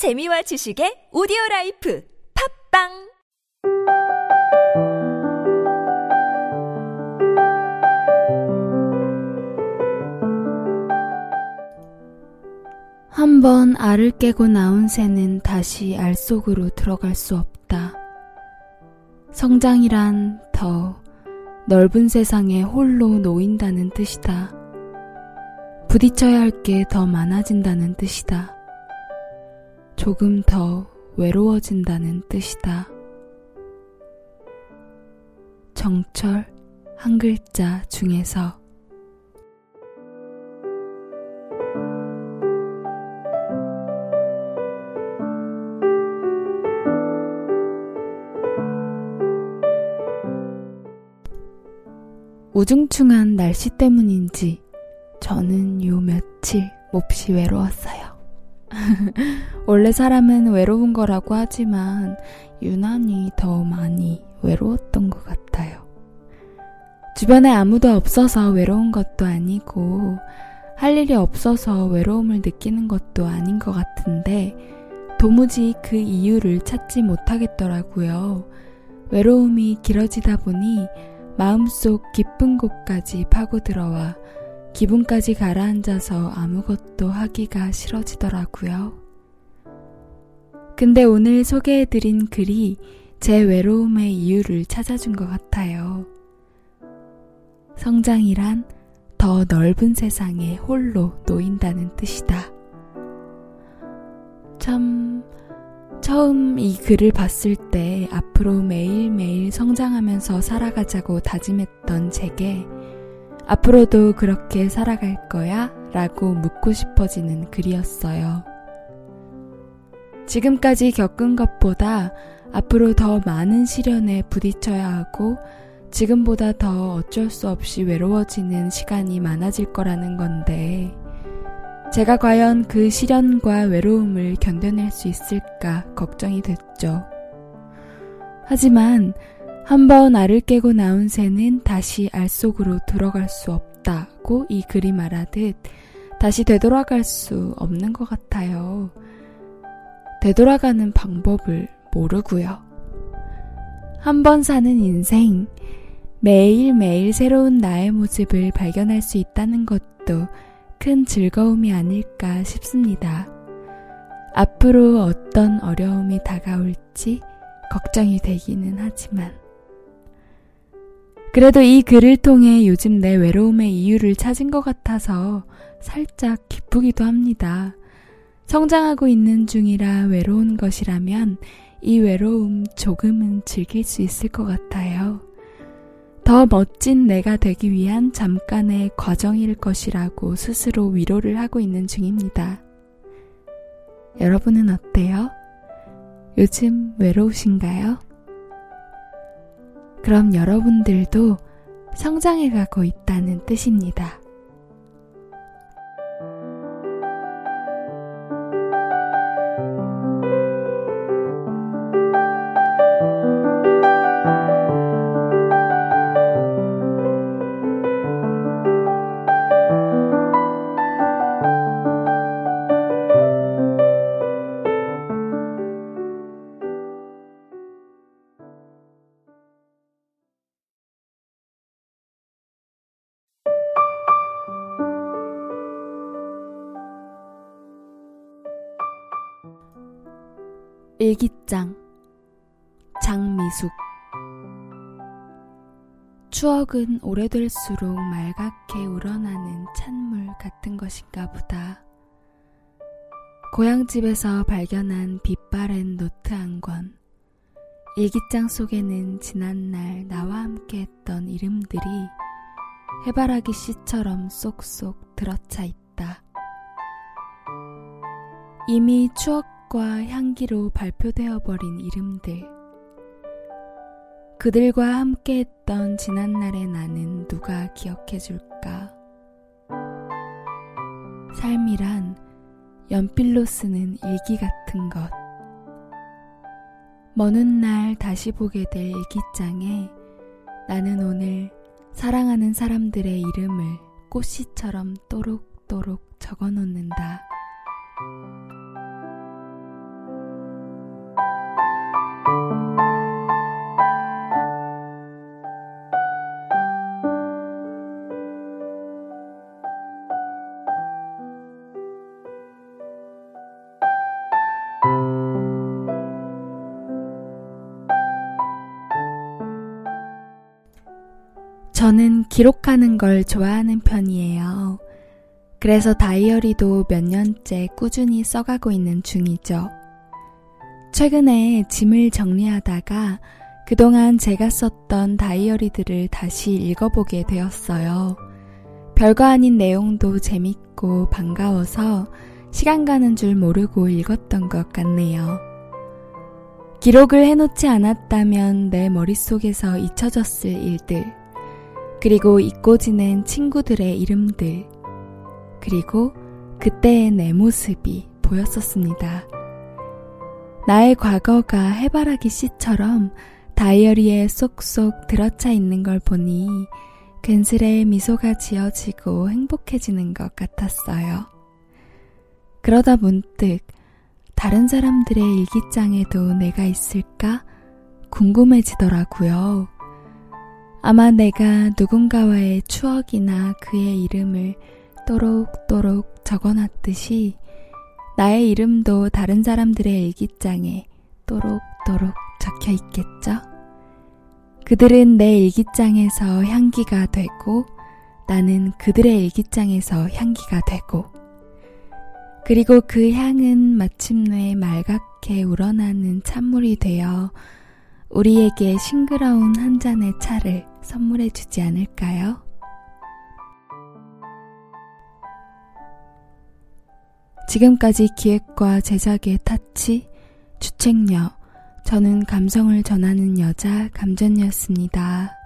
재미와 지식의 오디오 라이프 팟빵 한 번 알을 깨고 나온 새는 다시 알 속으로 들어갈 수 없다. 성장이란 더 넓은 세상에 홀로 놓인다는 뜻이다. 부딪혀야 할 게 더 많아진다는 뜻이다. 조금 더 외로워진다는 뜻이다. 정철 한 글자 중에서 우중충한 날씨 때문인지 저는 요 며칠 몹시 외로웠어요. 원래 사람은 외로운 거라고 하지만 유난히 더 많이 외로웠던 것 같아요. 주변에 아무도 없어서 외로운 것도 아니고 할 일이 없어서 외로움을 느끼는 것도 아닌 것 같은데 도무지 그 이유를 찾지 못하겠더라고요. 외로움이 길어지다 보니 마음속 깊은 곳까지 파고들어와 기분까지 가라앉아서 아무것도 하기가 싫어지더라고요. 근데 오늘 소개해드린 글이 제 외로움의 이유를 찾아준 것 같아요. 성장이란 더 넓은 세상에 홀로 놓인다는 뜻이다. 참, 처음 이 글을 봤을 때 앞으로 매일매일 성장하면서 살아가자고 다짐했던 제게 앞으로도 그렇게 살아갈 거야? 라고 묻고 싶어지는 글이었어요. 지금까지 겪은 것보다 앞으로 더 많은 시련에 부딪혀야 하고 지금보다 더 어쩔 수 없이 외로워지는 시간이 많아질 거라는 건데, 제가 과연 그 시련과 외로움을 견뎌낼 수 있을까 걱정이 됐죠. 하지만 한번 알을 깨고 나온 새는 다시 알 속으로 들어갈 수 없다고 이 글이 말하듯 다시 되돌아갈 수 없는 것 같아요. 되돌아가는 방법을 모르고요. 한 번 사는 인생, 매일매일 새로운 나의 모습을 발견할 수 있다는 것도 큰 즐거움이 아닐까 싶습니다. 앞으로 어떤 어려움이 다가올지 걱정이 되기는 하지만. 그래도 이 글을 통해 요즘 내 외로움의 이유를 찾은 것 같아서 살짝 기쁘기도 합니다. 성장하고 있는 중이라 외로운 것이라면 이 외로움 조금은 즐길 수 있을 것 같아요. 더 멋진 내가 되기 위한 잠깐의 과정일 것이라고 스스로 위로를 하고 있는 중입니다. 여러분은 어때요? 요즘 외로우신가요? 그럼 여러분들도 성장해 가고 있다는 뜻입니다. 일기장 장미숙 추억은 오래될수록 말갛게 우러나는 찻물 같은 것인가 보다. 고향집에서 발견한 빛바랜 노트 한 권. 일기장 속에는 지난날 나와 함께 했던 이름들이 해바라기 씨처럼 쏙쏙 들어차 있다. 이미 추억 과 향기로 발표되어 버린 이름들. 그들과 함께 했던 지난날의 나는 누가 기억해 줄까? 삶이란 연필로 쓰는 일기 같은 것. 먼날 다시 보게 될 일기장에 나는 오늘 사랑하는 사람들의 이름을 꽃씨처럼 또록또록 적어 놓는다. 저는 기록하는 걸 좋아하는 편이에요. 그래서 다이어리도 몇 년째 꾸준히 써가고 있는 중이죠. 최근에 짐을 정리하다가 그동안 제가 썼던 다이어리들을 다시 읽어보게 되었어요. 별거 아닌 내용도 재밌고 반가워서 시간 가는 줄 모르고 읽었던 것 같네요. 기록을 해놓지 않았다면 내 머릿속에서 잊혀졌을 일들, 그리고 잊고 지낸 친구들의 이름들, 그리고 그때의 내 모습이 보였었습니다. 나의 과거가 해바라기 씨처럼 다이어리에 쏙쏙 들어차 있는 걸 보니 괜스레 미소가 지어지고 행복해지는 것 같았어요. 그러다 문득 다른 사람들의 일기장에도 내가 있을까 궁금해지더라고요. 아마 내가 누군가와의 추억이나 그의 이름을 또록또록 적어놨듯이 나의 이름도 다른 사람들의 일기장에 또록또록 적혀 있겠죠? 그들은 내 일기장에서 향기가 되고 나는 그들의 일기장에서 향기가 되고 그리고 그 향은 마침내 말갛게 우러나는 찬물이 되어 우리에게 싱그러운 한 잔의 차를 선물해 주지 않을까요? 지금까지 기획과 제작의 타치, 주책녀, 저는 감성을 전하는 여자 감전이었습니다.